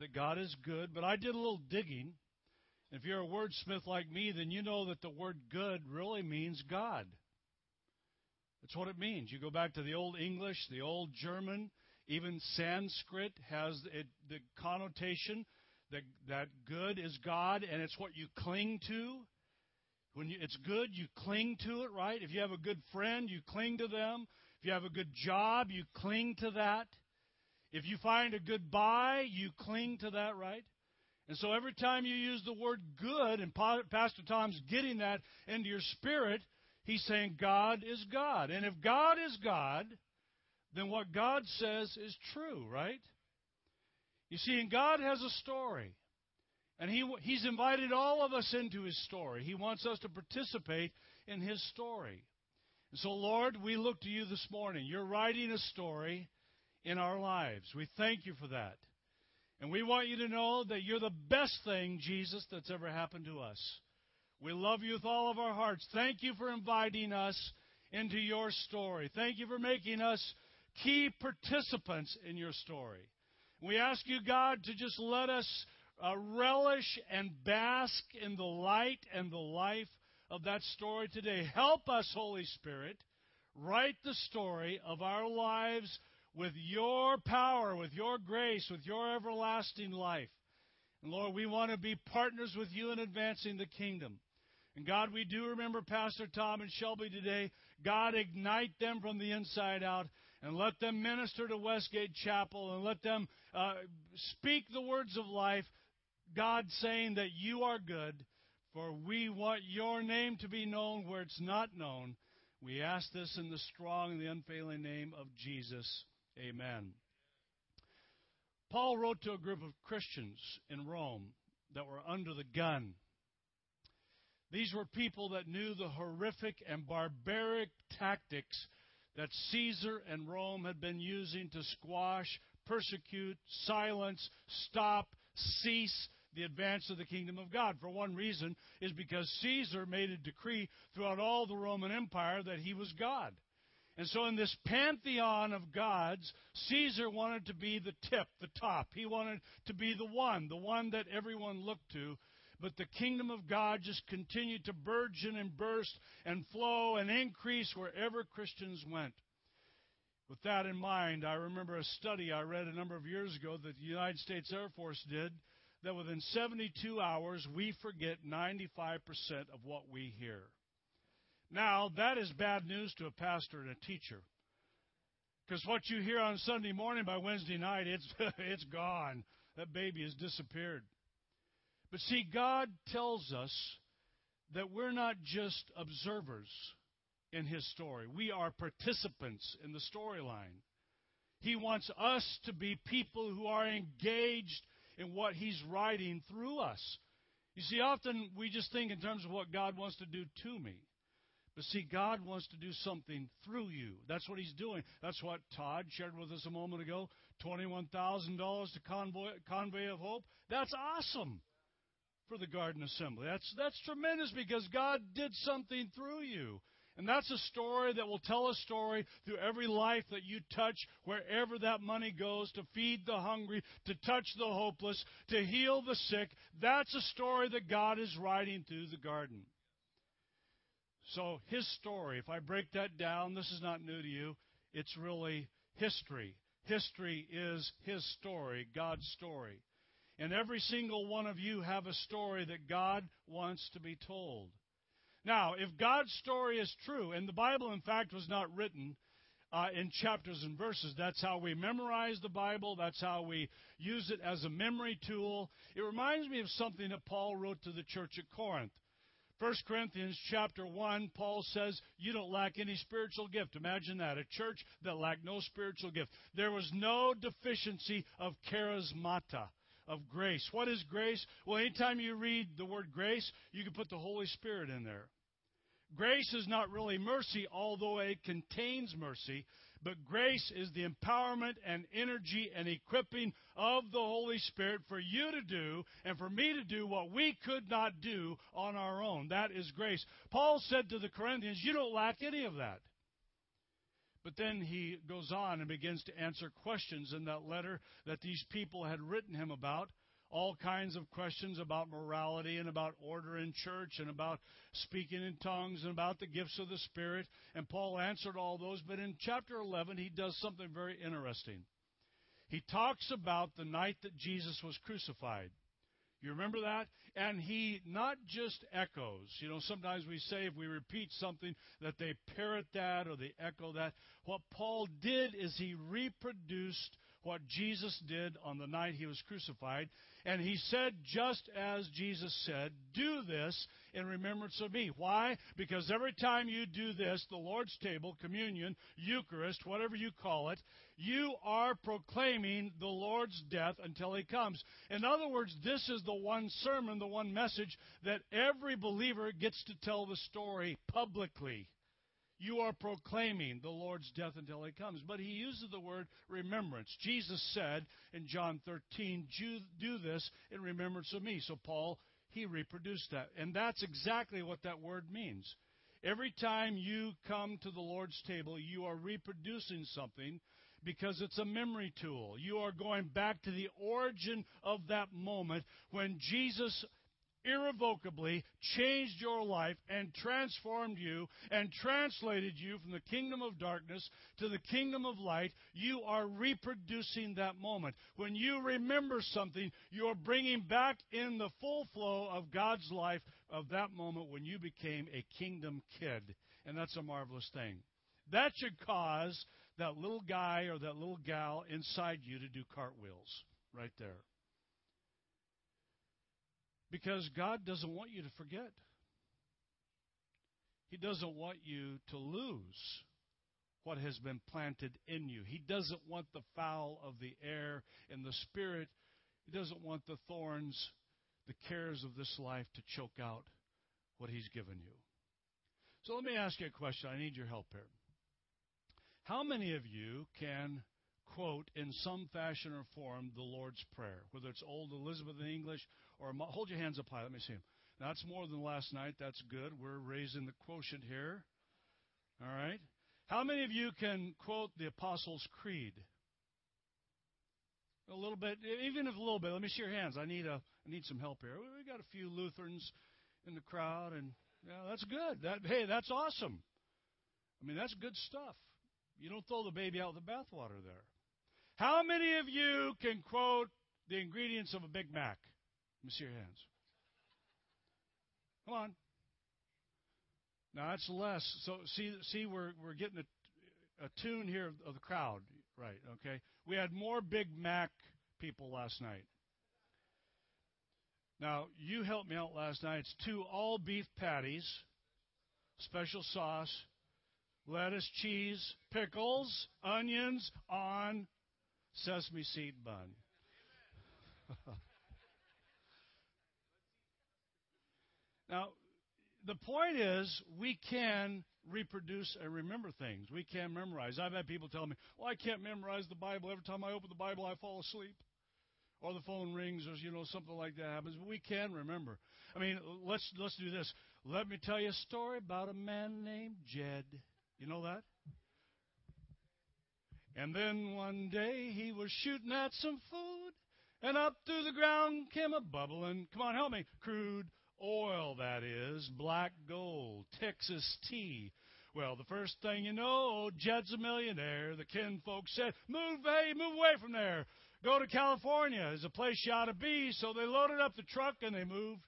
that God is good, but I did a little digging. If you're a wordsmith like me, then you know that the word good really means God. That's what it means. You go back to the Old English, the Old German, even Sanskrit has it, the connotation that, that good is God and it's what you cling to. When you, it's good, you cling to it, right? If you have a good friend, you cling to them. If you have a good job, you cling to that. If you find a good buy, you cling to that, right? And so every time you use the word good, and Pastor Tom's getting that into your spirit, he's saying God is God. And if God is God, then what God says is true, right? You see, and God has a story. And he, He's invited all of us into His story. He wants us to participate in His story. And so, Lord, we look to you this morning. You're writing a story in our lives. We thank you for that. And we want you to know that you're the best thing, Jesus, that's ever happened to us. We love you with all of our hearts. Thank you for inviting us into your story. Thank you for making us key participants in your story. We ask you, God, to just let us uh, relish and bask in the light and the life of that story today. Help us, Holy Spirit, write the story of our lives with your power, with your grace, with your everlasting life. And Lord, we want to be partners with you in advancing the kingdom. And God, we do remember Pastor Tom and Shelby today. God, ignite them from the inside out and let them minister to Westgate Chapel and let them uh, speak the words of life. God saying that you are good, for we want your name to be known where it's not known. We ask this in the strong and the unfailing name of Jesus. Amen. Paul wrote to a group of Christians in Rome that were under the gun. These were people that knew the horrific and barbaric tactics that Caesar and Rome had been using to squash, persecute, silence, stop, cease the advance of the kingdom of God. For one reason is because Caesar made a decree throughout all the Roman Empire that he was God. And so, in this pantheon of gods, Caesar wanted to be the tip, the top. He wanted to be the one, the one that everyone looked to. But the kingdom of God just continued to burgeon and burst and flow and increase wherever Christians went. With that in mind, I remember a study I read a number of years ago that the United States Air Force did that within 72 hours we forget 95% of what we hear. Now, that is bad news to a pastor and a teacher. Because what you hear on Sunday morning by Wednesday night, it's, it's gone. That baby has disappeared. But see, God tells us that we're not just observers in His story, we are participants in the storyline. He wants us to be people who are engaged in what He's writing through us. You see, often we just think in terms of what God wants to do to me. But see, God wants to do something through you. That's what He's doing. That's what Todd shared with us a moment ago $21,000 to Convoy, Convoy of Hope. That's awesome for the Garden Assembly. That's, that's tremendous because God did something through you. And that's a story that will tell a story through every life that you touch, wherever that money goes, to feed the hungry, to touch the hopeless, to heal the sick. That's a story that God is writing through the garden. So, his story, if I break that down, this is not new to you. It's really history. History is his story, God's story. And every single one of you have a story that God wants to be told. Now, if God's story is true, and the Bible, in fact, was not written uh, in chapters and verses, that's how we memorize the Bible, that's how we use it as a memory tool. It reminds me of something that Paul wrote to the church at Corinth. 1 Corinthians chapter 1, Paul says, You don't lack any spiritual gift. Imagine that. A church that lacked no spiritual gift. There was no deficiency of charismata, of grace. What is grace? Well, anytime you read the word grace, you can put the Holy Spirit in there. Grace is not really mercy, although it contains mercy, but grace is the empowerment and energy and equipping of the Holy Spirit for you to do and for me to do what we could not do on our own. That is grace. Paul said to the Corinthians, You don't lack any of that. But then he goes on and begins to answer questions in that letter that these people had written him about. All kinds of questions about morality and about order in church and about speaking in tongues and about the gifts of the Spirit. And Paul answered all those. But in chapter 11, he does something very interesting. He talks about the night that Jesus was crucified. You remember that? And he not just echoes. You know, sometimes we say if we repeat something that they parrot that or they echo that. What Paul did is he reproduced what Jesus did on the night he was crucified. And he said, just as Jesus said, do this in remembrance of me. Why? Because every time you do this, the Lord's table, communion, Eucharist, whatever you call it, you are proclaiming the Lord's death until he comes. In other words, this is the one sermon, the one message that every believer gets to tell the story publicly. You are proclaiming the Lord's death until he comes. But he uses the word remembrance. Jesus said in John 13, Do this in remembrance of me. So Paul, he reproduced that. And that's exactly what that word means. Every time you come to the Lord's table, you are reproducing something because it's a memory tool. You are going back to the origin of that moment when Jesus irrevocably changed your life and transformed you and translated you from the kingdom of darkness to the kingdom of light, you are reproducing that moment. When you remember something, you're bringing back in the full flow of God's life of that moment when you became a kingdom kid. And that's a marvelous thing. That should cause that little guy or that little gal inside you to do cartwheels right there. Because God doesn't want you to forget. He doesn't want you to lose what has been planted in you. He doesn't want the fowl of the air and the spirit. He doesn't want the thorns, the cares of this life to choke out what He's given you. So let me ask you a question. I need your help here. How many of you can quote in some fashion or form the Lord's Prayer, whether it's Old Elizabethan English or hold your hands up high. Let me see them. That's more than last night. That's good. We're raising the quotient here. All right. How many of you can quote the Apostles' Creed? A little bit, even if a little bit. Let me see your hands. I need a, I need some help here. We got a few Lutherans in the crowd, and yeah, that's good. That hey, that's awesome. I mean, that's good stuff. You don't throw the baby out with the bathwater there. How many of you can quote the ingredients of a Big Mac? Let me see your hands. Come on. Now that's less. So see, see, we're we're getting a, a tune here of, of the crowd, right? Okay. We had more Big Mac people last night. Now you helped me out last night. It's two all beef patties, special sauce, lettuce, cheese, pickles, onions on sesame seed bun. now, the point is, we can reproduce and remember things. We can memorize. I've had people tell me, "Well, I can't memorize the Bible. Every time I open the Bible, I fall asleep." Or the phone rings, or you know something like that happens. But we can remember. I mean, let's let's do this. Let me tell you a story about a man named Jed. You know that? And then one day he was shooting at some food, and up through the ground came a bubbling, come on, help me, crude oil, that is, black gold, Texas tea. Well, the first thing you know, Jed's a millionaire. The kinfolk said, Move, hey, move away from there. Go to California. There's a place you ought to be. So they loaded up the truck and they moved.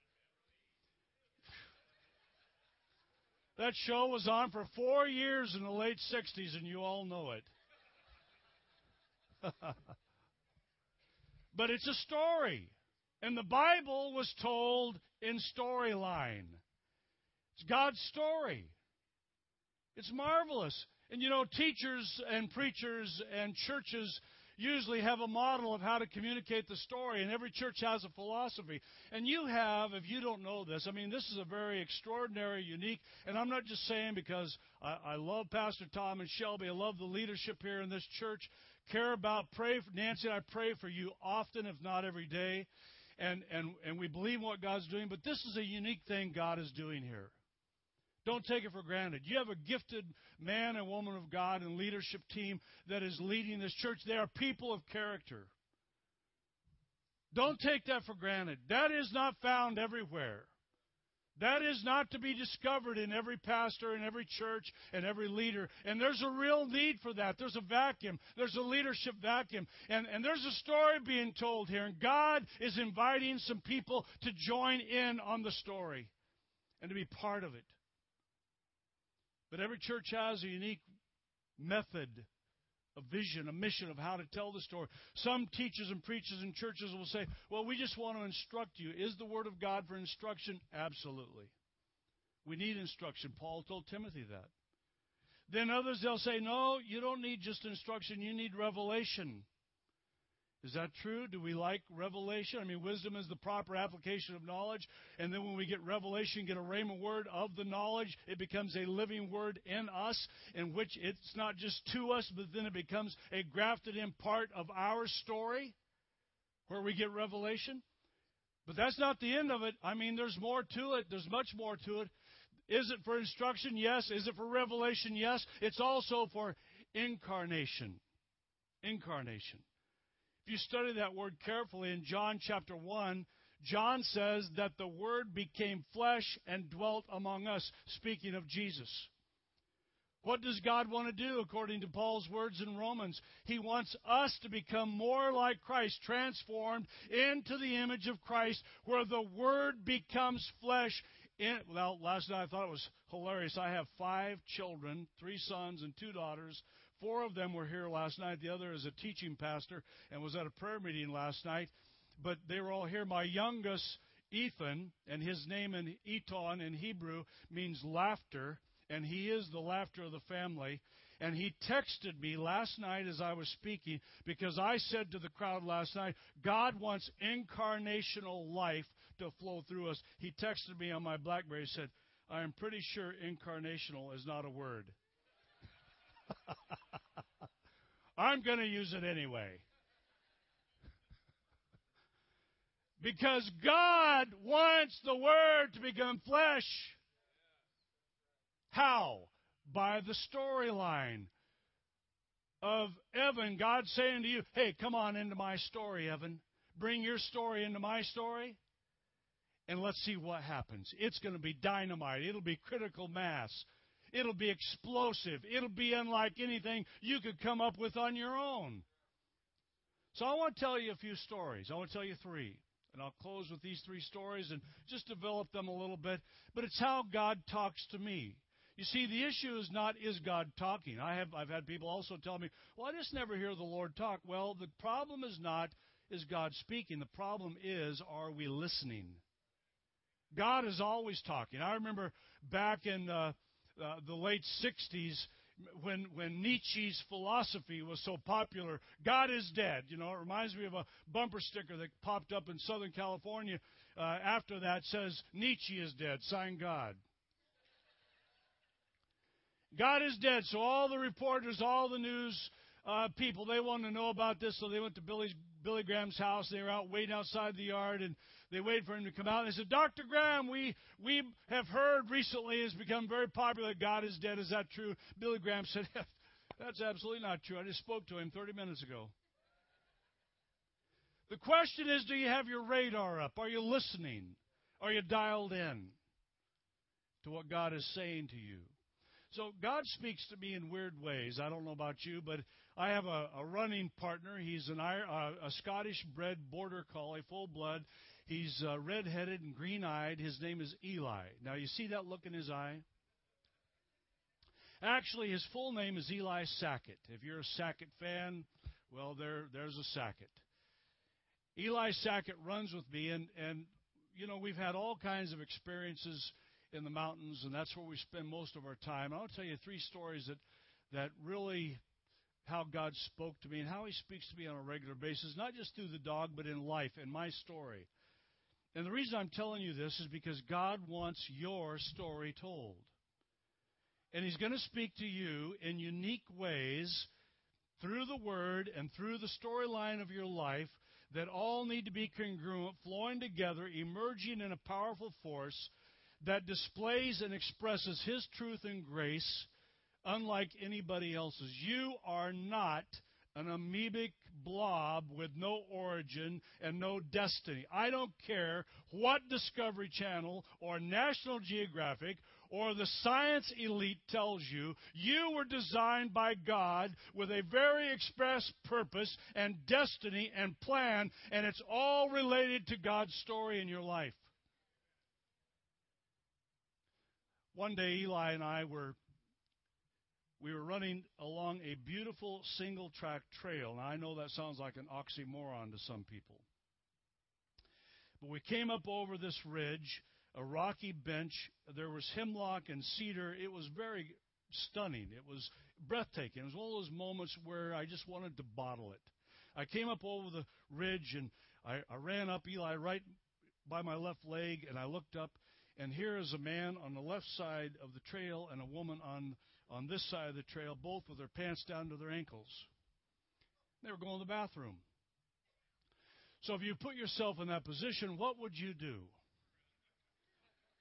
That show was on for four years in the late 60s, and you all know it. but it's a story. And the Bible was told in storyline. It's God's story. It's marvelous. And you know, teachers and preachers and churches usually have a model of how to communicate the story, and every church has a philosophy. And you have, if you don't know this, I mean, this is a very extraordinary, unique, and I'm not just saying because I, I love Pastor Tom and Shelby, I love the leadership here in this church, care about, pray for Nancy I pray for you often, if not every day. And, and, and we believe what God's doing, but this is a unique thing God is doing here. Don't take it for granted. You have a gifted man and woman of God and leadership team that is leading this church. They are people of character. Don't take that for granted. That is not found everywhere. That is not to be discovered in every pastor, in every church, and every leader. And there's a real need for that. There's a vacuum. There's a leadership vacuum. And, and there's a story being told here. And God is inviting some people to join in on the story and to be part of it. But every church has a unique method, a vision, a mission of how to tell the story. Some teachers and preachers and churches will say, well, we just want to instruct you. Is the Word of God for instruction? Absolutely. We need instruction. Paul told Timothy that. Then others, they'll say, no, you don't need just instruction, you need revelation. Is that true? Do we like revelation? I mean, wisdom is the proper application of knowledge. And then when we get revelation, get a rhema word of the knowledge, it becomes a living word in us, in which it's not just to us, but then it becomes a grafted in part of our story where we get revelation. But that's not the end of it. I mean, there's more to it. There's much more to it. Is it for instruction? Yes. Is it for revelation? Yes. It's also for incarnation. Incarnation. If you study that word carefully in John chapter 1, John says that the Word became flesh and dwelt among us, speaking of Jesus. What does God want to do according to Paul's words in Romans? He wants us to become more like Christ, transformed into the image of Christ, where the Word becomes flesh. In, well, last night I thought it was hilarious. I have five children, three sons and two daughters. Four of them were here last night. The other is a teaching pastor and was at a prayer meeting last night. But they were all here. My youngest, Ethan, and his name in Eton in Hebrew means laughter, and he is the laughter of the family. And he texted me last night as I was speaking because I said to the crowd last night, God wants incarnational life to flow through us. He texted me on my Blackberry, said, I am pretty sure incarnational is not a word. I'm going to use it anyway. Because God wants the Word to become flesh. How? By the storyline of Evan, God saying to you, hey, come on into my story, Evan. Bring your story into my story, and let's see what happens. It's going to be dynamite. It'll be critical mass. It'll be explosive. It'll be unlike anything you could come up with on your own. So I want to tell you a few stories. I want to tell you three. And I'll close with these three stories and just develop them a little bit. But it's how God talks to me. You see, the issue is not is God talking. I have I've had people also tell me, "Well, I just never hear the Lord talk." Well, the problem is not is God speaking. The problem is are we listening? God is always talking. I remember back in uh, uh, the late 60s when when Nietzsche's philosophy was so popular. God is dead. You know, it reminds me of a bumper sticker that popped up in Southern California uh, after that says Nietzsche is dead. Sign God. God is dead. So all the reporters, all the news uh, people, they wanted to know about this. So they went to Billy's, Billy Graham's house. They were out waiting outside the yard, and they waited for him to come out. And they said, Dr. Graham, we, we have heard recently has become very popular God is dead. Is that true? Billy Graham said, That's absolutely not true. I just spoke to him 30 minutes ago. The question is do you have your radar up? Are you listening? Are you dialed in to what God is saying to you? So God speaks to me in weird ways. I don't know about you, but I have a, a running partner. He's an uh, a Scottish bred border collie, full blood. He's uh, red-headed and green-eyed. His name is Eli. Now you see that look in his eye. Actually, his full name is Eli Sackett. If you're a Sackett fan, well, there there's a Sackett. Eli Sackett runs with me, and and you know we've had all kinds of experiences in the mountains, and that's where we spend most of our time. I'll tell you three stories that that really how God spoke to me and how He speaks to me on a regular basis, not just through the dog, but in life, in my story. And the reason I'm telling you this is because God wants your story told. And He's going to speak to you in unique ways through the Word and through the storyline of your life that all need to be congruent, flowing together, emerging in a powerful force that displays and expresses His truth and grace unlike anybody else's. You are not an amoebic blob with no origin and no destiny. I don't care what Discovery Channel or National Geographic or the science elite tells you, you were designed by God with a very express purpose and destiny and plan, and it's all related to God's story in your life. One day, Eli and I were we were running along a beautiful single track trail. Now, I know that sounds like an oxymoron to some people. But we came up over this ridge, a rocky bench. There was hemlock and cedar. It was very stunning. It was breathtaking. It was one of those moments where I just wanted to bottle it. I came up over the ridge and I, I ran up Eli right by my left leg, and I looked up, and here is a man on the left side of the trail and a woman on on this side of the trail, both with their pants down to their ankles. They were going to the bathroom. So if you put yourself in that position, what would you do?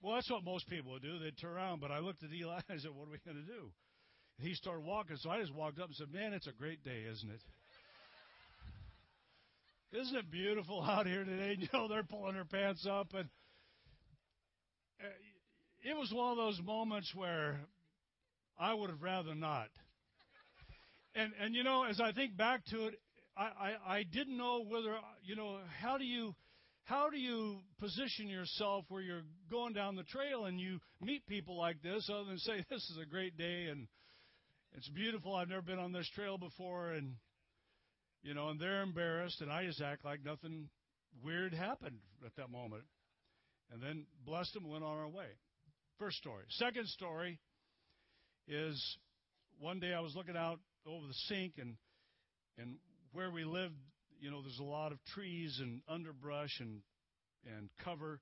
Well, that's what most people would do. They'd turn around. But I looked at Eli and I said, What are we going to do? And he started walking. So I just walked up and said, Man, it's a great day, isn't it? Isn't it beautiful out here today? You know, they're pulling their pants up. And uh, it was one of those moments where I would have rather not. And and you know, as I think back to it, I, I, I didn't know whether you know how do you how do you position yourself where you're going down the trail and you meet people like this other than say this is a great day and it's beautiful. I've never been on this trail before and you know and they're embarrassed and i just act like nothing weird happened at that moment. And then blessed them went on our way. First story. Second story is one day I was looking out over the sink and and where we lived, you know, there's a lot of trees and underbrush and and cover.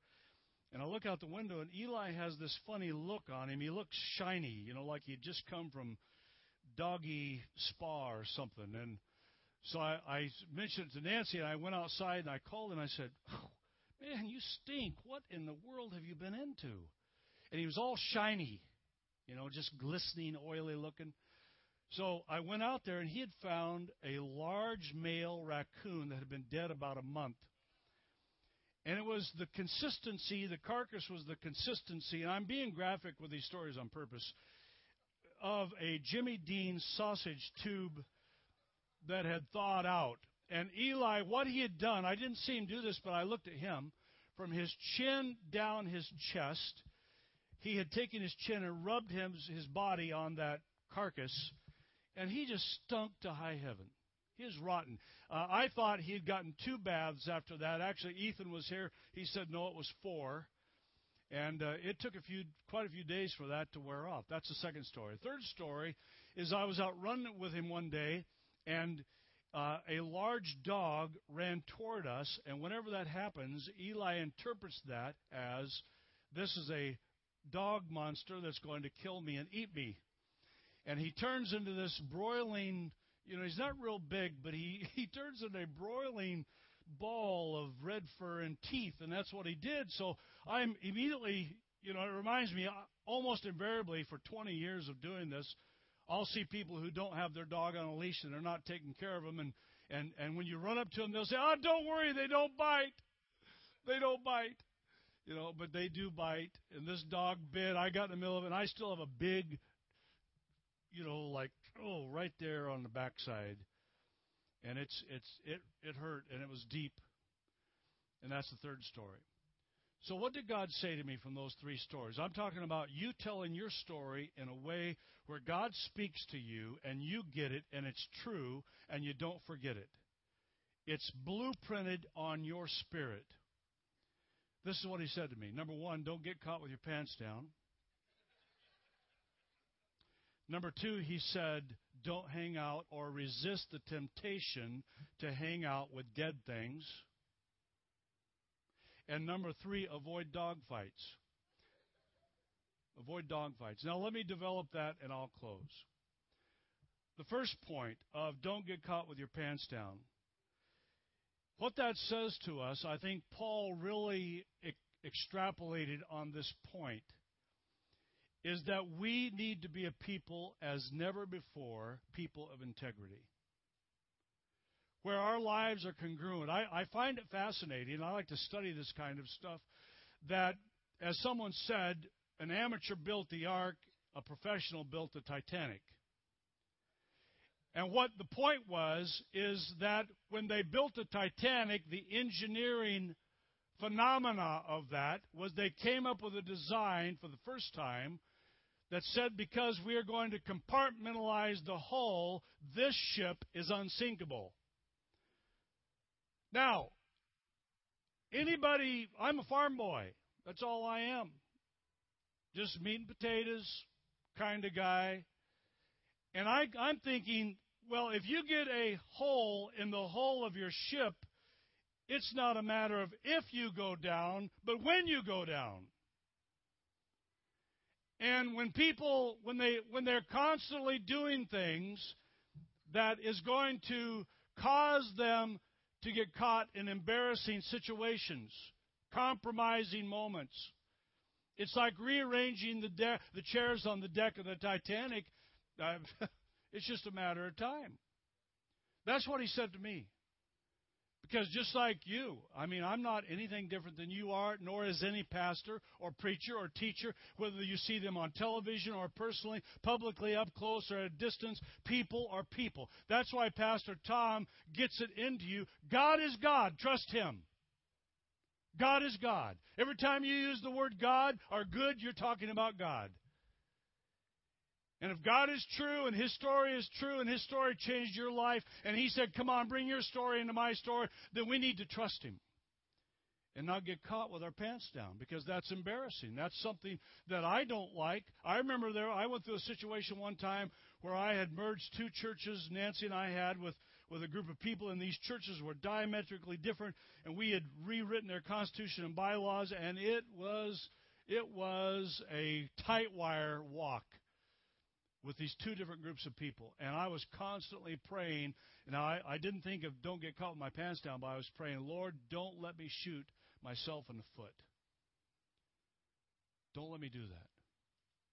And I look out the window and Eli has this funny look on him. He looks shiny, you know, like he'd just come from doggy spa or something. And so I, I mentioned it to Nancy and I went outside and I called and I said, oh, Man, you stink. What in the world have you been into? And he was all shiny you know, just glistening, oily looking. So I went out there, and he had found a large male raccoon that had been dead about a month. And it was the consistency, the carcass was the consistency, and I'm being graphic with these stories on purpose, of a Jimmy Dean sausage tube that had thawed out. And Eli, what he had done, I didn't see him do this, but I looked at him from his chin down his chest he had taken his chin and rubbed him, his body on that carcass, and he just stunk to high heaven. He was rotten. Uh, I thought he had gotten two baths after that. Actually, Ethan was here. He said no, it was four, and uh, it took a few, quite a few days for that to wear off. That's the second story. Third story is I was out running with him one day, and uh, a large dog ran toward us, and whenever that happens, Eli interprets that as this is a dog monster that's going to kill me and eat me. And he turns into this broiling, you know, he's not real big, but he, he turns into a broiling ball of red fur and teeth, and that's what he did. So I'm immediately, you know, it reminds me uh, almost invariably for 20 years of doing this, I'll see people who don't have their dog on a leash and they're not taking care of them, and and and when you run up to them, they'll say, "Oh, don't worry, they don't bite. They don't bite." You know, but they do bite. And this dog bit. I got in the middle of it, and I still have a big, you know, like oh, right there on the backside, and it's it's it it hurt and it was deep. And that's the third story. So, what did God say to me from those three stories? I'm talking about you telling your story in a way where God speaks to you and you get it and it's true and you don't forget it. It's blueprinted on your spirit. This is what he said to me. Number one, don't get caught with your pants down. Number two, he said, don't hang out or resist the temptation to hang out with dead things. And number three, avoid dog fights. Avoid dog fights. Now, let me develop that and I'll close. The first point of don't get caught with your pants down what that says to us, I think Paul really extrapolated on this point is that we need to be a people as never before, people of integrity. Where our lives are congruent. I, I find it fascinating, I like to study this kind of stuff, that, as someone said, an amateur built the ark, a professional built the Titanic. And what the point was is that when they built the Titanic, the engineering phenomena of that was they came up with a design for the first time that said because we are going to compartmentalize the hull, this ship is unsinkable. Now, anybody, I'm a farm boy. That's all I am. Just meat and potatoes kind of guy. And I, I'm thinking, well, if you get a hole in the hull of your ship, it's not a matter of if you go down, but when you go down. And when people when they when they're constantly doing things that is going to cause them to get caught in embarrassing situations, compromising moments. It's like rearranging the de- the chairs on the deck of the Titanic. It's just a matter of time. That's what he said to me. Because just like you, I mean, I'm not anything different than you are, nor is any pastor or preacher or teacher, whether you see them on television or personally, publicly, up close or at a distance. People are people. That's why Pastor Tom gets it into you. God is God. Trust Him. God is God. Every time you use the word God or good, you're talking about God. And if God is true and His story is true and His story changed your life, and He said, Come on, bring your story into my story, then we need to trust Him and not get caught with our pants down because that's embarrassing. That's something that I don't like. I remember there, I went through a situation one time where I had merged two churches, Nancy and I had, with, with a group of people, and these churches were diametrically different, and we had rewritten their constitution and bylaws, and it was, it was a tight wire walk with these two different groups of people. And I was constantly praying. Now, I, I didn't think of don't get caught with my pants down, but I was praying, Lord, don't let me shoot myself in the foot. Don't let me do that.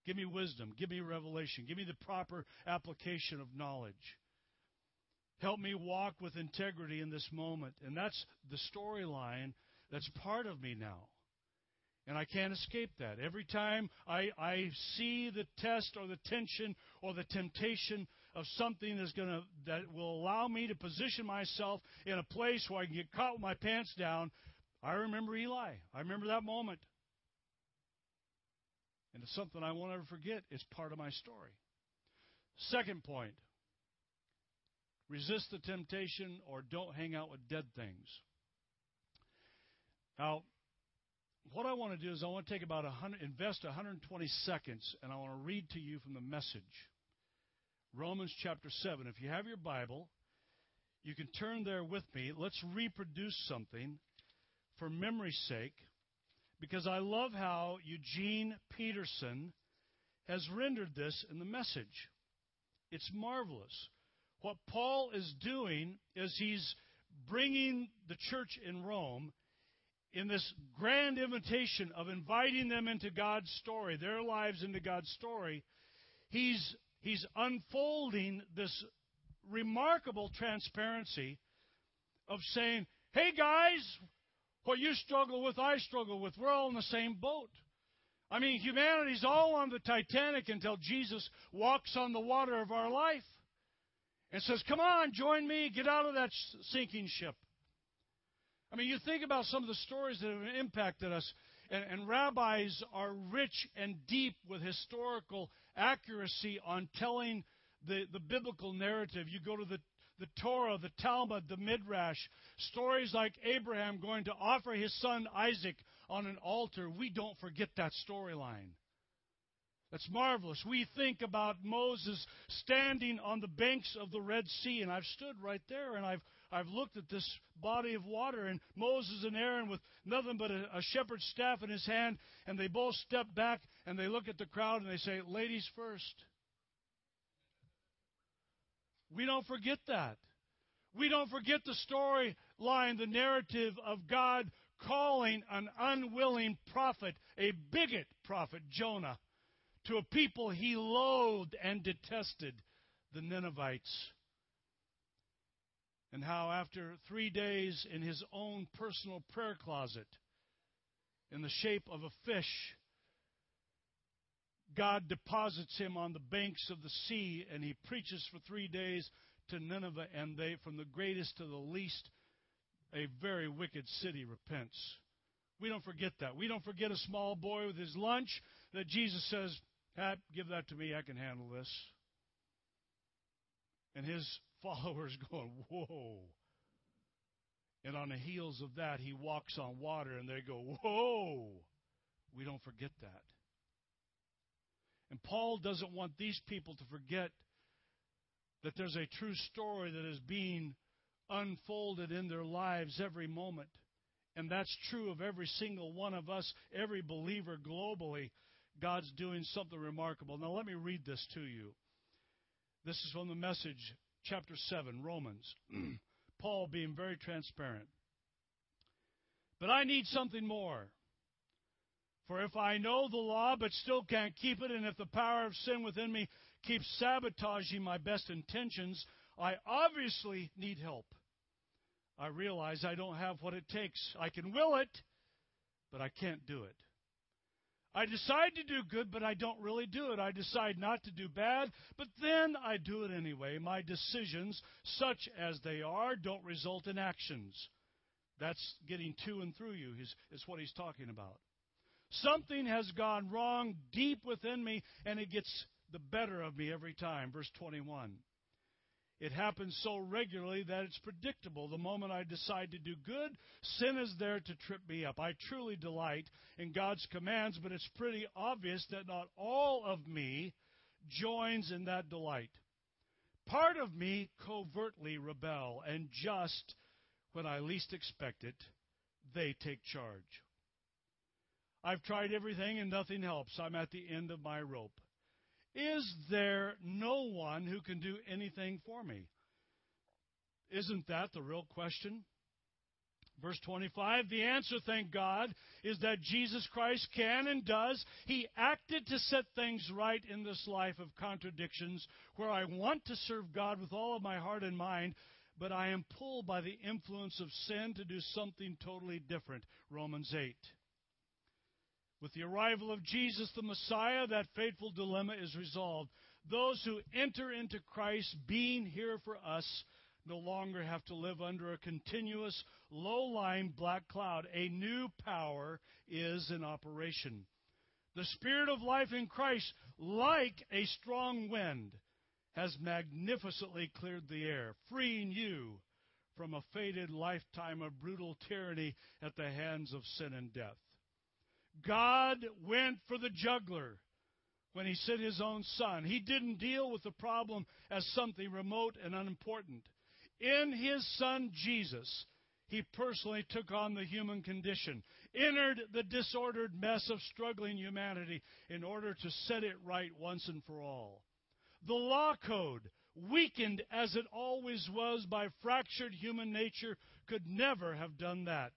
Give me wisdom. Give me revelation. Give me the proper application of knowledge. Help me walk with integrity in this moment. And that's the storyline that's part of me now. And I can't escape that. Every time I, I see the test or the tension or the temptation of something that's gonna, that will allow me to position myself in a place where I can get caught with my pants down, I remember Eli. I remember that moment. And it's something I won't ever forget. It's part of my story. Second point resist the temptation or don't hang out with dead things. Now, what I want to do is I want to take about 100, invest 120 seconds, and I want to read to you from the message. Romans chapter 7. If you have your Bible, you can turn there with me. Let's reproduce something for memory's sake, because I love how Eugene Peterson has rendered this in the message. It's marvelous. What Paul is doing is he's bringing the church in Rome in this grand invitation of inviting them into God's story, their lives into God's story, he's, he's unfolding this remarkable transparency of saying, hey guys, what you struggle with, I struggle with. We're all in the same boat. I mean, humanity's all on the Titanic until Jesus walks on the water of our life and says, Come on, join me, get out of that sinking ship. I mean, you think about some of the stories that have impacted us, and, and rabbis are rich and deep with historical accuracy on telling the, the biblical narrative. You go to the the Torah, the Talmud, the Midrash, stories like Abraham going to offer his son Isaac on an altar. We don't forget that storyline. That's marvelous. We think about Moses standing on the banks of the Red Sea, and I've stood right there and I've I've looked at this body of water, and Moses and Aaron with nothing but a, a shepherd's staff in his hand, and they both step back and they look at the crowd and they say, Ladies first. We don't forget that. We don't forget the storyline, the narrative of God calling an unwilling prophet, a bigot prophet, Jonah, to a people he loathed and detested, the Ninevites. And how, after three days in his own personal prayer closet, in the shape of a fish, God deposits him on the banks of the sea, and he preaches for three days to Nineveh, and they, from the greatest to the least, a very wicked city repents. We don't forget that. We don't forget a small boy with his lunch that Jesus says, give that to me. I can handle this. And his followers going, Whoa. And on the heels of that, he walks on water, and they go, Whoa. We don't forget that. And Paul doesn't want these people to forget that there's a true story that is being unfolded in their lives every moment. And that's true of every single one of us, every believer globally. God's doing something remarkable. Now, let me read this to you. This is from the message, chapter 7, Romans. Paul being very transparent. But I need something more. For if I know the law but still can't keep it, and if the power of sin within me keeps sabotaging my best intentions, I obviously need help. I realize I don't have what it takes. I can will it, but I can't do it. I decide to do good, but I don't really do it. I decide not to do bad, but then I do it anyway. My decisions, such as they are, don't result in actions. That's getting to and through you, is, is what he's talking about. Something has gone wrong deep within me, and it gets the better of me every time. Verse 21. It happens so regularly that it's predictable. The moment I decide to do good, sin is there to trip me up. I truly delight in God's commands, but it's pretty obvious that not all of me joins in that delight. Part of me covertly rebel, and just when I least expect it, they take charge. I've tried everything and nothing helps. I'm at the end of my rope. Is there no one who can do anything for me? Isn't that the real question? Verse 25, the answer, thank God, is that Jesus Christ can and does. He acted to set things right in this life of contradictions where I want to serve God with all of my heart and mind, but I am pulled by the influence of sin to do something totally different. Romans 8. With the arrival of Jesus the Messiah, that fateful dilemma is resolved. Those who enter into Christ, being here for us, no longer have to live under a continuous, low lying black cloud. A new power is in operation. The Spirit of life in Christ, like a strong wind, has magnificently cleared the air, freeing you from a fated lifetime of brutal tyranny at the hands of sin and death. God went for the juggler when he sent his own son. He didn't deal with the problem as something remote and unimportant. In his son Jesus, he personally took on the human condition, entered the disordered mess of struggling humanity in order to set it right once and for all. The law code, weakened as it always was by fractured human nature, could never have done that.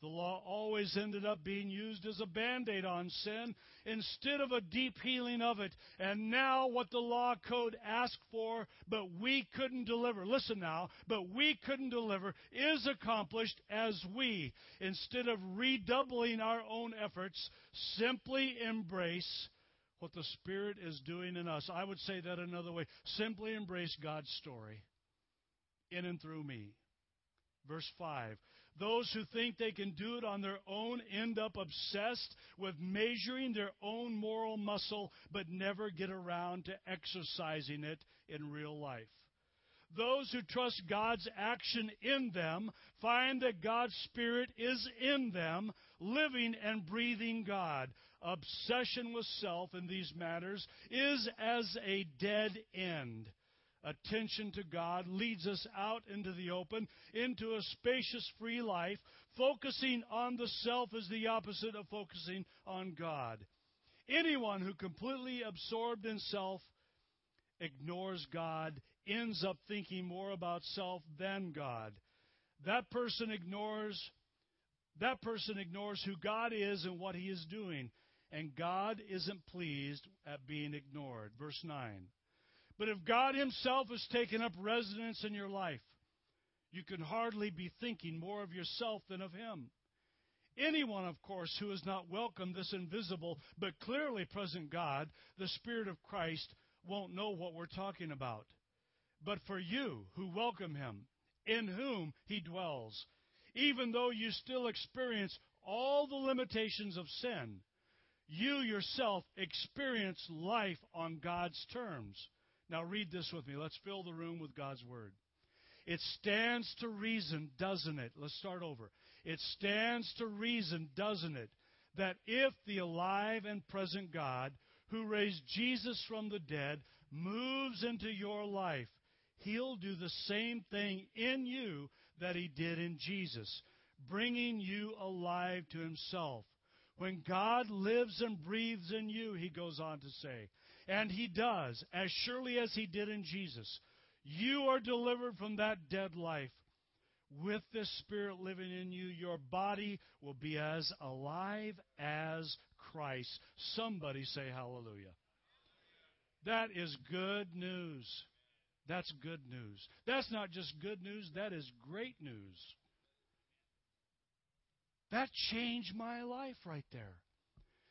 The law always ended up being used as a band aid on sin instead of a deep healing of it. And now, what the law code asked for, but we couldn't deliver, listen now, but we couldn't deliver, is accomplished as we, instead of redoubling our own efforts, simply embrace what the Spirit is doing in us. I would say that another way simply embrace God's story in and through me. Verse 5 those who think they can do it on their own end up obsessed with measuring their own moral muscle, but never get around to exercising it in real life. Those who trust God's action in them find that God's Spirit is in them, living and breathing God. Obsession with self in these matters is as a dead end attention to God leads us out into the open, into a spacious, free life. Focusing on the self is the opposite of focusing on God. Anyone who completely absorbed in self ignores God ends up thinking more about self than God. That person ignores that person ignores who God is and what he is doing. And God isn't pleased at being ignored. Verse 9. But if God himself has taken up residence in your life, you can hardly be thinking more of yourself than of him. Anyone, of course, who has not welcomed this invisible but clearly present God, the Spirit of Christ, won't know what we're talking about. But for you who welcome him, in whom he dwells, even though you still experience all the limitations of sin, you yourself experience life on God's terms. Now read this with me. Let's fill the room with God's Word. It stands to reason, doesn't it? Let's start over. It stands to reason, doesn't it, that if the alive and present God who raised Jesus from the dead moves into your life, He'll do the same thing in you that He did in Jesus, bringing you alive to Himself. When God lives and breathes in you, He goes on to say, and He does, as surely as He did in Jesus, you are delivered from that dead life. With this Spirit living in you, your body will be as alive as Christ. Somebody say hallelujah. That is good news. That's good news. That's not just good news, that is great news. That changed my life right there.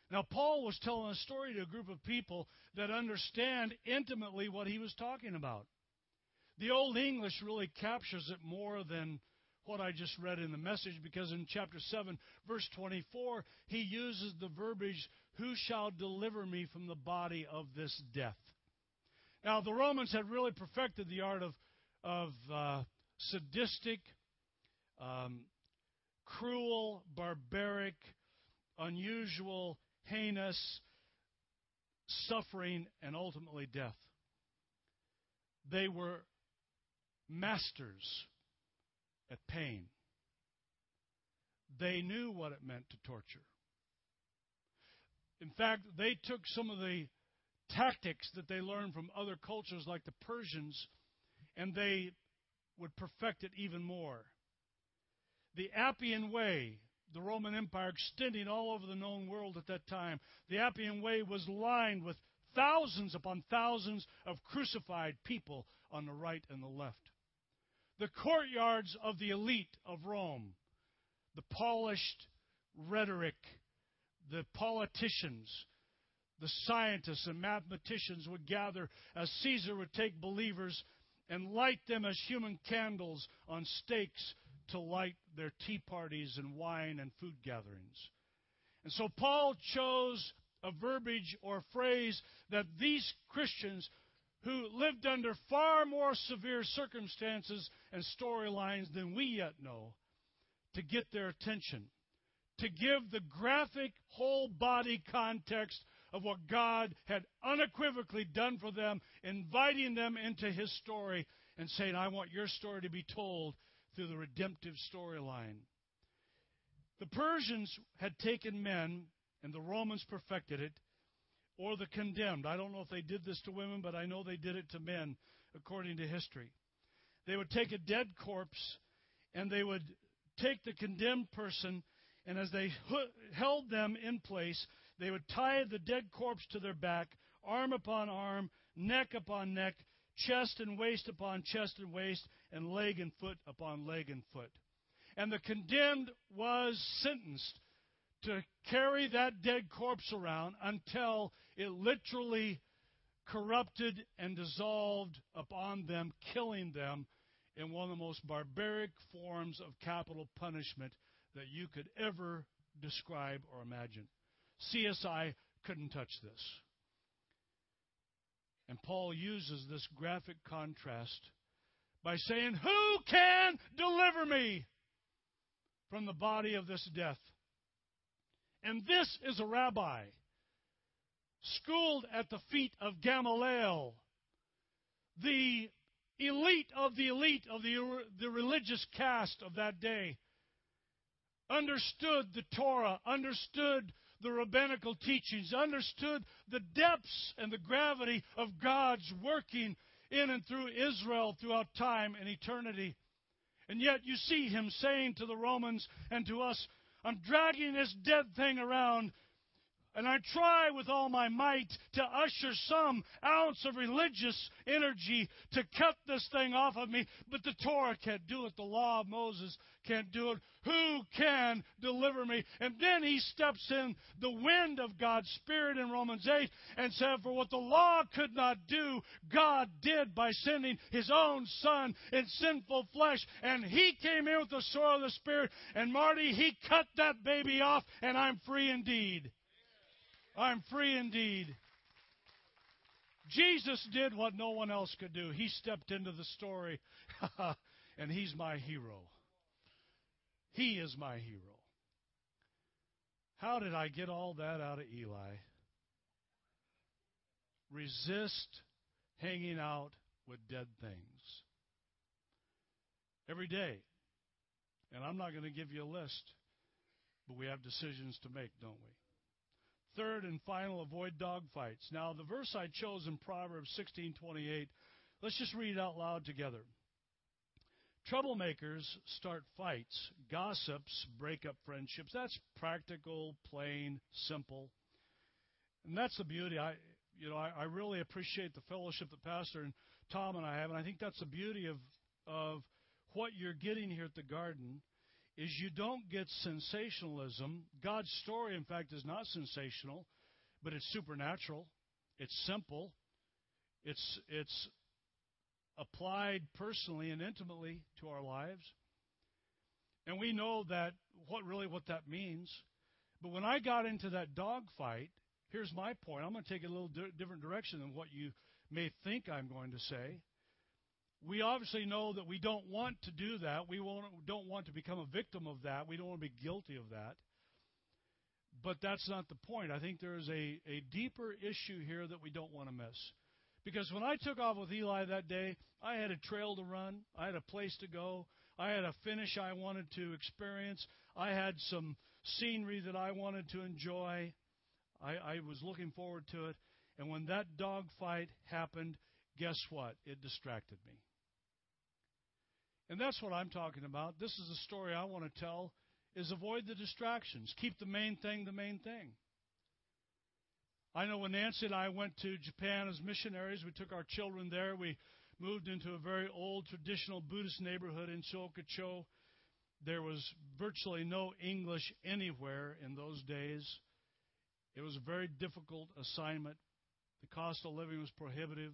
Now, Paul was telling a story to a group of people that understand intimately what he was talking about. The Old English really captures it more than what I just read in the message because in chapter 7, verse 24, he uses the verbiage, Who shall deliver me from the body of this death? Now, the Romans had really perfected the art of, of uh, sadistic, um, cruel, barbaric, unusual, heinous suffering and ultimately death. They were masters at pain. They knew what it meant to torture. In fact, they took some of the tactics that they learned from other cultures like the Persians and they would perfect it even more. The Appian Way, the Roman Empire extending all over the known world at that time, the Appian Way was lined with thousands upon thousands of crucified people on the right and the left. The courtyards of the elite of Rome, the polished rhetoric, the politicians, the scientists and mathematicians would gather as Caesar would take believers and light them as human candles on stakes to light their tea parties and wine and food gatherings. And so Paul chose a verbiage or phrase that these Christians who lived under far more severe circumstances and storylines than we yet know to get their attention, to give the graphic whole body context of what God had unequivocally done for them, inviting them into His story and saying, I want your story to be told through the redemptive storyline. The Persians had taken men, and the Romans perfected it, or the condemned. I don't know if they did this to women, but I know they did it to men, according to history. They would take a dead corpse, and they would take the condemned person, and as they held them in place, they would tie the dead corpse to their back, arm upon arm, neck upon neck, chest and waist upon chest and waist, and leg and foot upon leg and foot. And the condemned was sentenced to carry that dead corpse around until it literally corrupted and dissolved upon them, killing them in one of the most barbaric forms of capital punishment that you could ever describe or imagine. CSI couldn't touch this. And Paul uses this graphic contrast by saying, Who can deliver me from the body of this death? And this is a rabbi, schooled at the feet of Gamaliel, the elite of the elite of the, the religious caste of that day, understood the Torah, understood the rabbinical teachings, understood the depths and the gravity of God's working in and through Israel throughout time and eternity. And yet you see him saying to the Romans and to us, I'm dragging this dead thing around and I try with all my might to usher some ounce of religious energy to cut this thing off of me, but the Torah can't do it. The law of Moses can't do it. Who can deliver me? And then he steps in the wind of God's Spirit in Romans 8 and said, For what the law could not do, God did by sending his own Son in sinful flesh. And he came in with the sword of the Spirit. And Marty, he cut that baby off, and I'm free indeed. I'm free indeed. Jesus did what no one else could do. He stepped into the story, and he's my hero. He is my hero. How did I get all that out of Eli? Resist hanging out with dead things. Every day. And I'm not going to give you a list, but we have decisions to make, don't we? Third and final, avoid dogfights. Now, the verse I chose in Proverbs 16:28, let's just read it out loud together. Troublemakers start fights. Gossips break up friendships. That's practical, plain, simple. And that's the beauty. I, you know, I, I really appreciate the fellowship that Pastor and Tom and I have, and I think that's the beauty of of what you're getting here at the garden is you don't get sensationalism. God's story, in fact, is not sensational, but it's supernatural. It's simple. It's it's applied personally and intimately to our lives. And we know that what really what that means. But when I got into that dogfight, here's my point. I'm going to take it a little di- different direction than what you may think I'm going to say we obviously know that we don't want to do that. We don't want to become a victim of that. We don't want to be guilty of that. But that's not the point. I think there is a, a deeper issue here that we don't want to miss. Because when I took off with Eli that day, I had a trail to run, I had a place to go, I had a finish I wanted to experience, I had some scenery that I wanted to enjoy. I, I was looking forward to it. And when that dogfight happened, guess what? It distracted me. And that's what I'm talking about. This is the story I want to tell is avoid the distractions. Keep the main thing the main thing. I know when Nancy and I went to Japan as missionaries, we took our children there. We moved into a very old traditional Buddhist neighborhood in Sokacho. There was virtually no English anywhere in those days. It was a very difficult assignment. The cost of living was prohibitive.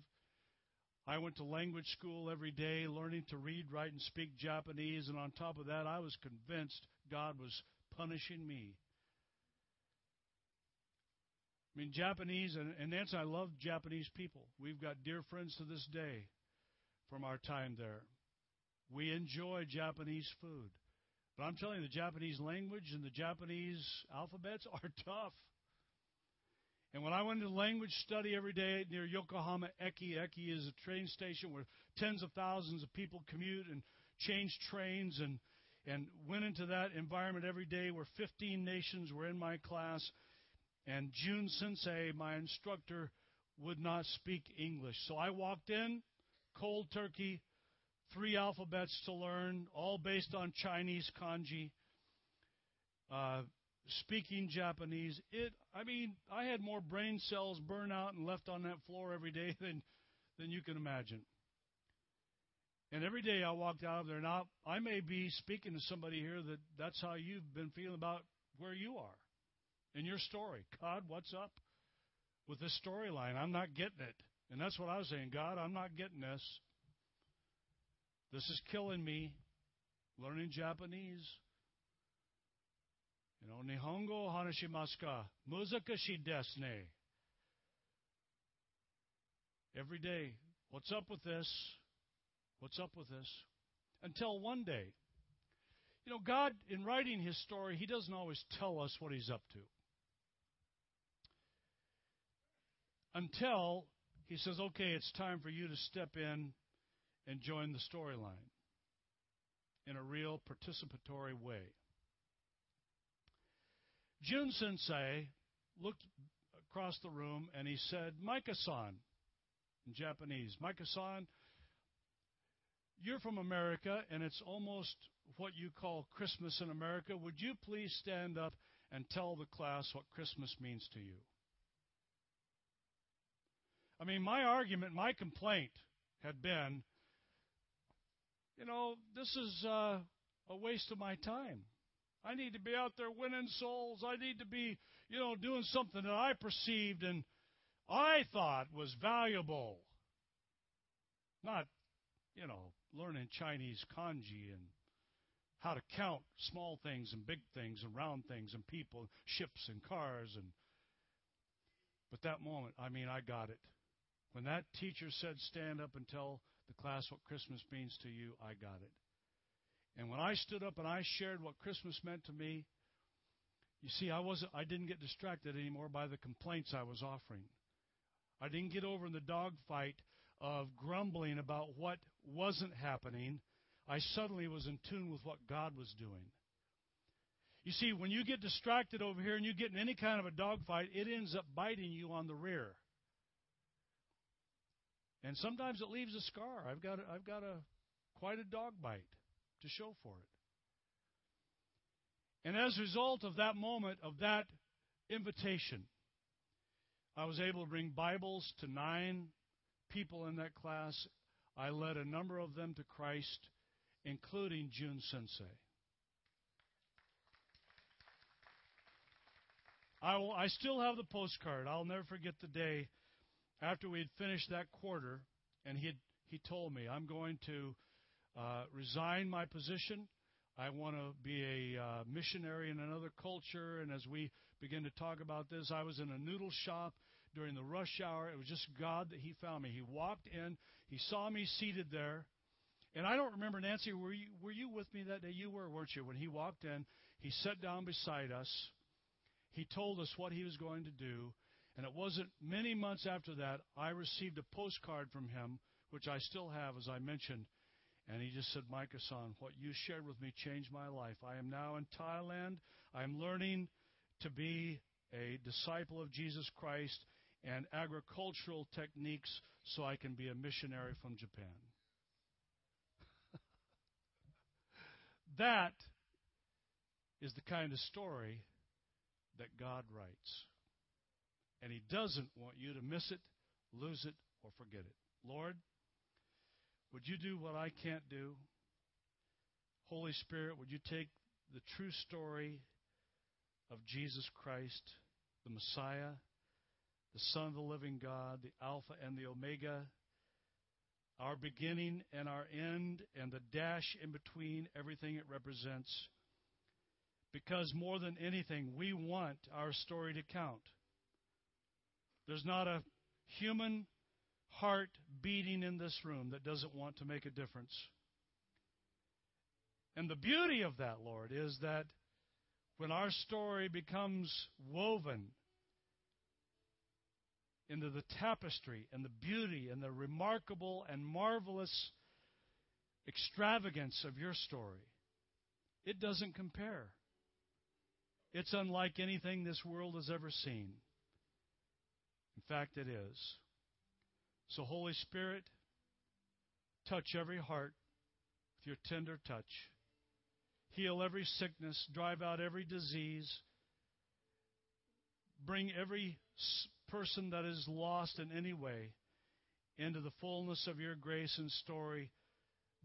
I went to language school every day, learning to read, write, and speak Japanese, and on top of that, I was convinced God was punishing me. I mean, Japanese, and, and Nancy, I love Japanese people. We've got dear friends to this day from our time there. We enjoy Japanese food. But I'm telling you, the Japanese language and the Japanese alphabets are tough. And when I went to language study every day near Yokohama Eki, Eki is a train station where tens of thousands of people commute and change trains and and went into that environment every day where 15 nations were in my class. And Jun Sensei, my instructor, would not speak English. So I walked in, cold turkey, three alphabets to learn, all based on Chinese kanji. Uh, speaking Japanese, it I mean, I had more brain cells burn out and left on that floor every day than than you can imagine. And every day I walked out of there. Now I may be speaking to somebody here that that's how you've been feeling about where you are in your story. God, what's up with this storyline? I'm not getting it. And that's what I was saying. God, I'm not getting this. This is killing me. Learning Japanese. You know, Nihongo hanashimasu ka? Muzakashi desu. Every day, what's up with this? What's up with this? Until one day, you know, God, in writing His story, He doesn't always tell us what He's up to. Until He says, okay, it's time for you to step in and join the storyline in a real participatory way. Jun Sensei looked across the room and he said, Micah-san, in Japanese, Micah-san, you're from America and it's almost what you call Christmas in America, would you please stand up and tell the class what Christmas means to you? I mean, my argument, my complaint had been, you know, this is uh, a waste of my time. I need to be out there winning souls. I need to be, you know, doing something that I perceived and I thought was valuable. Not, you know, learning Chinese kanji and how to count small things and big things and round things and people, ships and cars and but that moment, I mean, I got it. When that teacher said stand up and tell the class what Christmas means to you, I got it. And when I stood up and I shared what Christmas meant to me, you see, I wasn't I didn't get distracted anymore by the complaints I was offering. I didn't get over in the dogfight of grumbling about what wasn't happening. I suddenly was in tune with what God was doing. You see, when you get distracted over here and you get in any kind of a dogfight, it ends up biting you on the rear. And sometimes it leaves a scar. I've got a, I've got a quite a dog bite to show for it. And as a result of that moment, of that invitation, I was able to bring Bibles to nine people in that class. I led a number of them to Christ, including Jun Sensei. I, will, I still have the postcard. I'll never forget the day after we had finished that quarter, and he he told me, "I'm going to uh, resign my position. I want to be a uh, missionary in another culture." And as we begin to talk about this, I was in a noodle shop during the rush hour. It was just God that He found me. He walked in, He saw me seated there. And I don't remember, Nancy, were you, were you with me that day? You were, weren't you? When he walked in, he sat down beside us. He told us what he was going to do. And it wasn't many months after that, I received a postcard from him, which I still have, as I mentioned. And he just said, Micah-san, what you shared with me changed my life. I am now in Thailand. I'm learning to be a disciple of Jesus Christ and agricultural techniques so I can be a missionary from Japan. that is the kind of story that God writes. And He doesn't want you to miss it, lose it, or forget it. Lord, would you do what I can't do? Holy Spirit, would you take the true story of Jesus Christ, the Messiah, the Son of the living God, the Alpha and the Omega, our beginning and our end, and the dash in between, everything it represents. Because more than anything, we want our story to count. There's not a human heart beating in this room that doesn't want to make a difference. And the beauty of that, Lord, is that when our story becomes woven into the tapestry and the beauty and the remarkable and marvelous extravagance of your story. It doesn't compare. It's unlike anything this world has ever seen. In fact, it is. So, Holy Spirit, touch every heart with your tender touch. Heal every sickness, drive out every disease, bring every person that is lost in any way into the fullness of your grace and story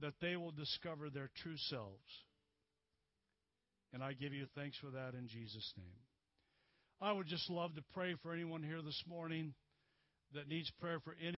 that they will discover their true selves. And I give you thanks for that in Jesus' name. I would just love to pray for anyone here this morning that needs prayer for any